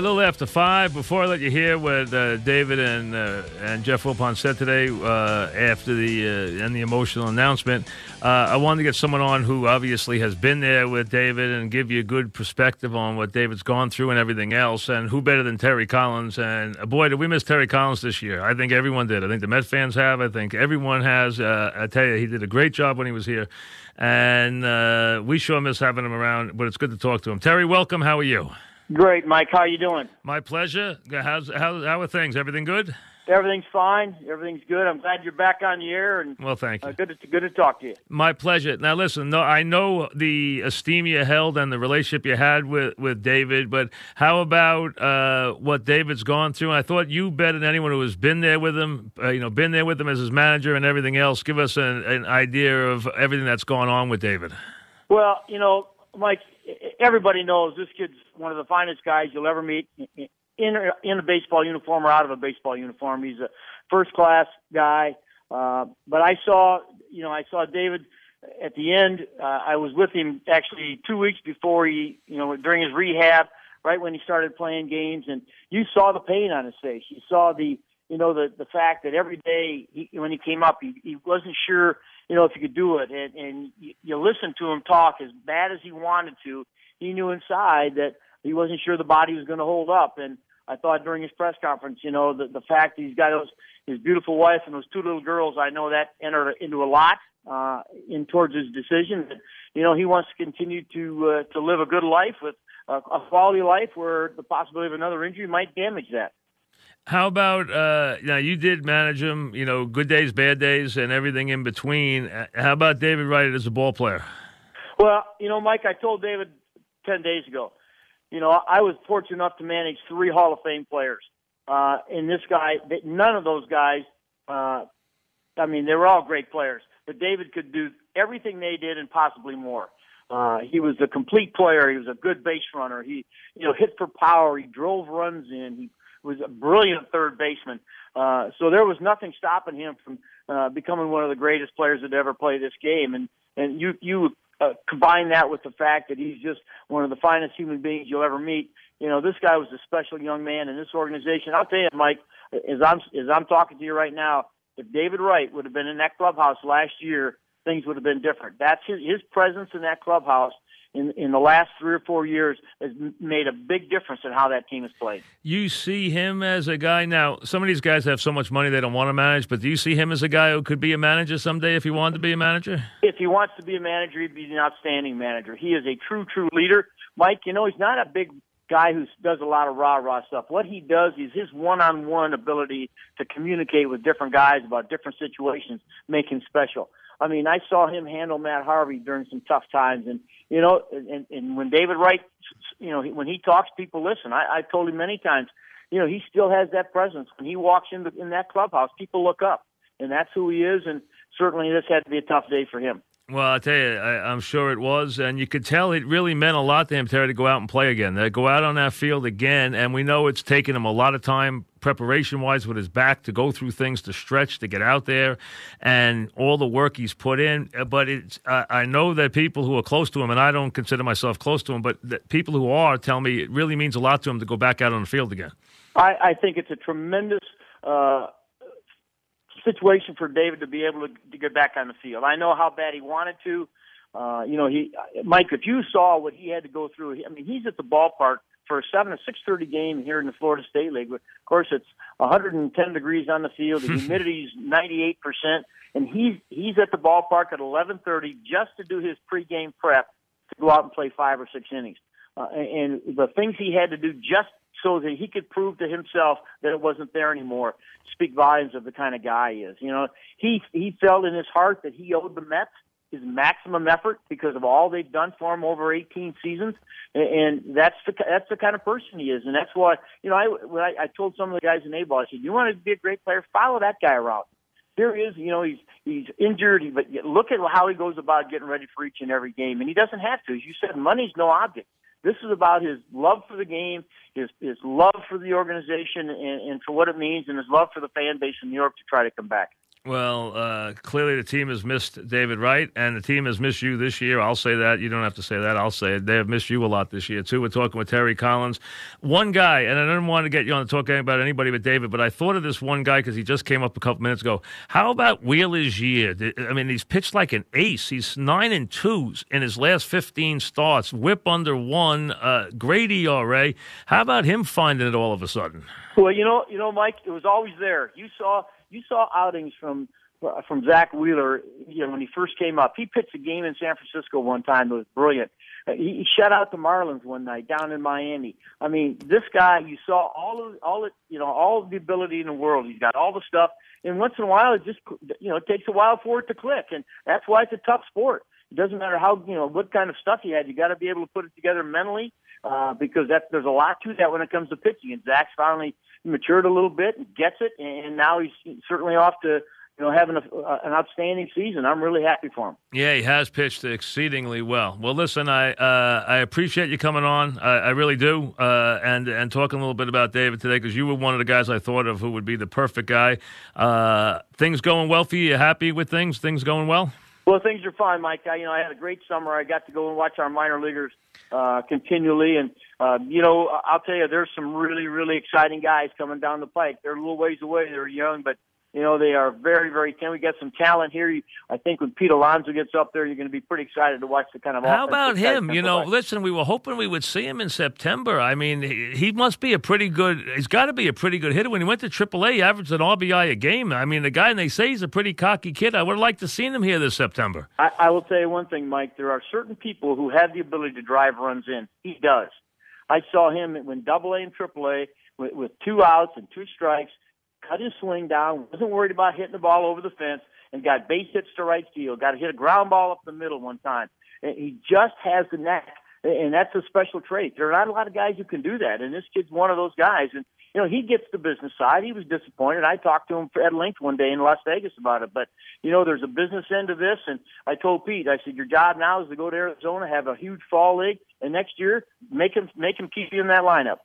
a little after five. Before I let you hear what uh, David and uh, and Jeff Wilpon said today uh, after the uh, and the emotional announcement, uh, I wanted to get someone on who obviously has been there with David and give you a good perspective on what David's gone through and everything else. And who better than Terry Collins? And boy, did we miss Terry Collins this year! I think everyone did. I think the Met fans have. I think everyone has. I tell you, he did a great job when he was here, and we sure miss having him around. But it's good to talk to him. Terry, welcome. How are you? Great, Mike. How are you doing? My pleasure. How's how how are things? Everything good? Everything's fine. Everything's good. I'm glad you're back on the air. And well, thank you. Uh, good to good to talk to you. My pleasure. Now, listen. No, I know the esteem you held and the relationship you had with with David, but how about uh, what David's gone through? I thought you better than anyone who has been there with him. Uh, you know, been there with him as his manager and everything else. Give us an, an idea of everything that's gone on with David. Well, you know, Mike, everybody knows this kid's one of the finest guys you'll ever meet in in a baseball uniform or out of a baseball uniform. He's a first class guy. Uh, but I saw, you know, I saw David at the end. Uh, I was with him actually two weeks before he, you know, during his rehab, right when he started playing games, and you saw the pain on his face. You saw the, you know, the the fact that every day he, when he came up, he, he wasn't sure you know, if he could do it. And, and you, you listen to him talk as bad as he wanted to. He knew inside that he wasn't sure the body was going to hold up. And I thought during his press conference, you know, the, the fact that he's got those, his beautiful wife and those two little girls, I know that entered into a lot uh, in towards his decision. That, you know, he wants to continue to uh, to live a good life with a, a quality life where the possibility of another injury might damage that. How about uh, now? You did manage him, you know, good days, bad days, and everything in between. Uh, how about David Wright as a ball player? Well, you know, Mike, I told David ten days ago. You know, I was fortunate enough to manage three Hall of Fame players. Uh, and this guy, none of those guys. Uh, I mean, they were all great players, but David could do everything they did and possibly more. Uh, he was a complete player. He was a good base runner. He, you know, hit for power. He drove runs in. He was a brilliant third baseman. Uh, so there was nothing stopping him from uh, becoming one of the greatest players that ever played this game. And and you you uh, combine that with the fact that he's just one of the finest human beings you'll ever meet. You know, this guy was a special young man in this organization. I'll tell you, Mike, as I'm as I'm talking to you right now, if David Wright would have been in that clubhouse last year, things would have been different. That's his, his presence in that clubhouse in in the last three or four years has made a big difference in how that team has played. You see him as a guy now. Some of these guys have so much money they don't want to manage, but do you see him as a guy who could be a manager someday if he wanted to be a manager? If he wants to be a manager, he'd be an outstanding manager. He is a true, true leader. Mike, you know, he's not a big guy who does a lot of rah rah stuff. What he does is his one on one ability to communicate with different guys about different situations make him special. I mean, I saw him handle Matt Harvey during some tough times, and you know, and, and when David Wright, you know, when he talks, people listen. I, I've told him many times, you know, he still has that presence. When he walks in the, in that clubhouse, people look up, and that's who he is. And certainly, this had to be a tough day for him. Well, I tell you, I, am sure it was, and you could tell it really meant a lot to him, Terry, to go out and play again. To go out on that field again, and we know it's taken him a lot of time, preparation-wise, with his back to go through things, to stretch, to get out there, and all the work he's put in. But it's, uh, I know that people who are close to him, and I don't consider myself close to him, but people who are tell me it really means a lot to him to go back out on the field again. I, I think it's a tremendous. Uh, situation for David to be able to, to get back on the field. I know how bad he wanted to. Uh, you know, he, Mike, if you saw what he had to go through, I mean, he's at the ballpark for a seven or six thirty game here in the Florida State League. Of course, it's 110 degrees on the field. The humidity's 98 percent, and he's he's at the ballpark at 11:30 just to do his pregame prep to go out and play five or six innings. Uh, and the things he had to do just so that he could prove to himself that it wasn't there anymore. Speak volumes of the kind of guy he is. You know, he he felt in his heart that he owed the Mets his maximum effort because of all they've done for him over 18 seasons, and that's the that's the kind of person he is, and that's why you know I when I, I told some of the guys in A ball, I said, you want to be a great player, follow that guy around. Here he is, you know, he's he's injured, but look at how he goes about getting ready for each and every game, and he doesn't have to. As you said, money's no object. This is about his love for the game, his his love for the organization, and, and for what it means, and his love for the fan base in New York to try to come back. Well, uh, clearly the team has missed David Wright, and the team has missed you this year. I'll say that. You don't have to say that. I'll say it. They have missed you a lot this year, too. We're talking with Terry Collins. One guy, and I didn't want to get you on to talk about anybody but David, but I thought of this one guy because he just came up a couple minutes ago. How about Wheeler's year? I mean, he's pitched like an ace. He's 9 and 2s in his last 15 starts, whip under one, uh, great ERA. How about him finding it all of a sudden? Well, you know, you know, Mike, it was always there. You saw – you saw outings from from Zack Wheeler. You know when he first came up, he pitched a game in San Francisco one time that was brilliant. Uh, he, he shut out the Marlins one night down in Miami. I mean, this guy, you saw all of all it, you know, all the ability in the world. He's got all the stuff, and once in a while, it just you know it takes a while for it to click, and that's why it's a tough sport. It doesn't matter how you know what kind of stuff you had. You got to be able to put it together mentally, uh, because that there's a lot to that when it comes to pitching. And Zack's finally matured a little bit gets it, and now he's certainly off to you know having a, uh, an outstanding season. I'm really happy for him. Yeah, he has pitched exceedingly well. Well, listen, I uh, I appreciate you coming on. I, I really do, uh, and and talking a little bit about David today because you were one of the guys I thought of who would be the perfect guy. Uh, things going well for you? you happy with things? Things going well? Well, things are fine, Mike. I, you know, I had a great summer. I got to go and watch our minor leaguers uh, continually, and uh, you know, I'll tell you, there's some really, really exciting guys coming down the pike. They're a little ways away. They're young, but you know, they are very, very talented. We got some talent here. I think when Pete Alonso gets up there, you're going to be pretty excited to watch the kind of. How about him? You know, listen, we were hoping we would see him in September. I mean, he, he must be a pretty good. He's got to be a pretty good hitter. When he went to AAA, he averaged an RBI a game. I mean, the guy, and they say he's a pretty cocky kid. I would have liked to seen him here this September. I, I will tell you one thing, Mike. There are certain people who have the ability to drive runs in. He does. I saw him when Double A AA and Triple A with, with two outs and two strikes cut his swing down, wasn't worried about hitting the ball over the fence, and got base hits to right field. Got to hit a ground ball up the middle one time. And he just has the knack, and that's a special trait. There are not a lot of guys who can do that, and this kid's one of those guys. And you know, he gets the business side. He was disappointed. I talked to him at length one day in Las Vegas about it. But you know, there's a business end to this, and I told Pete, I said, your job now is to go to Arizona, have a huge fall league, and next year make him make him keep you in that lineup.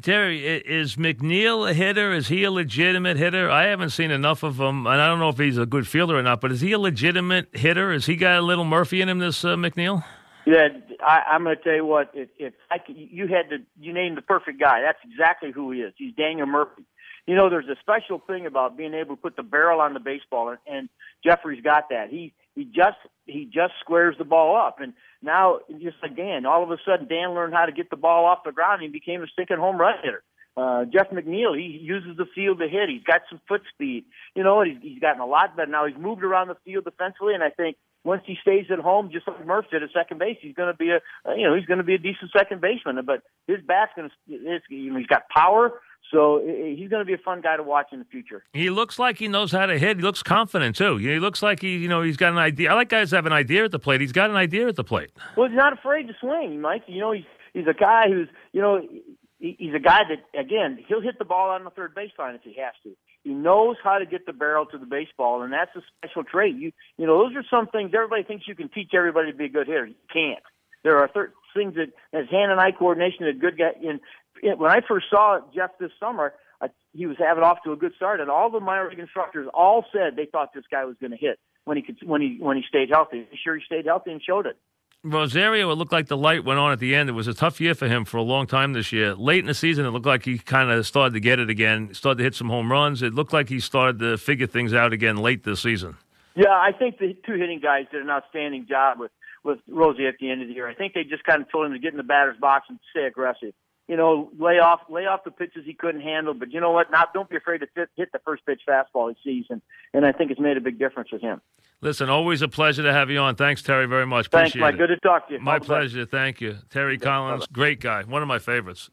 Terry, is McNeil a hitter? Is he a legitimate hitter? I haven't seen enough of him, and I don't know if he's a good fielder or not. But is he a legitimate hitter? Has he got a little Murphy in him? This uh, McNeil? Yeah, I, I'm going to tell you what. If, if I could, you had to, you named the perfect guy. That's exactly who he is. He's Daniel Murphy. You know, there's a special thing about being able to put the barrel on the baseball, and, and Jeffrey's got that. He he just he just squares the ball up, and now just Dan, all of a sudden Dan learned how to get the ball off the ground and he became a stinking home run hitter. Uh, Jeff McNeil, he uses the field to hit. He's got some foot speed, you know, and he's, he's gotten a lot better now. He's moved around the field defensively, and I think once he stays at home, just like Murph did at second base, he's going to be a, uh, you know, he's going to be a decent second baseman. But his bat's going to, you know, he's got power. So he's going to be a fun guy to watch in the future. He looks like he knows how to hit. He looks confident too. He looks like he, you know, he's got an idea. I like guys that have an idea at the plate. He's got an idea at the plate. Well, he's not afraid to swing, Mike. You know, he's he's a guy who's, you know, he's a guy that again he'll hit the ball on the third baseline if he has to. He knows how to get the barrel to the baseball, and that's a special trait. You you know, those are some things everybody thinks you can teach everybody to be a good hitter. You can't. There are thir- things that as hand and eye coordination, a good guy. In when I first saw Jeff this summer, I, he was having off to a good start, and all the minor league instructors all said they thought this guy was going to hit when he could when he when he stayed healthy. Sure, he stayed healthy and showed it. Rosario, it looked like the light went on at the end. It was a tough year for him for a long time this year. Late in the season, it looked like he kind of started to get it again, started to hit some home runs. It looked like he started to figure things out again late this season. Yeah, I think the two hitting guys did an outstanding job with with Rosie at the end of the year. I think they just kind of told him to get in the batter's box and stay aggressive you know, lay off lay off the pitches he couldn't handle. But you know what? Not don't be afraid to hit, hit the first pitch fastball he sees, and and I think it's made a big difference with him. Listen, always a pleasure to have you on. Thanks, Terry, very much. Thanks, Mike. It. Good to talk to you. My pleasure. Thank you, Terry Collins. Great guy. One of my favorites.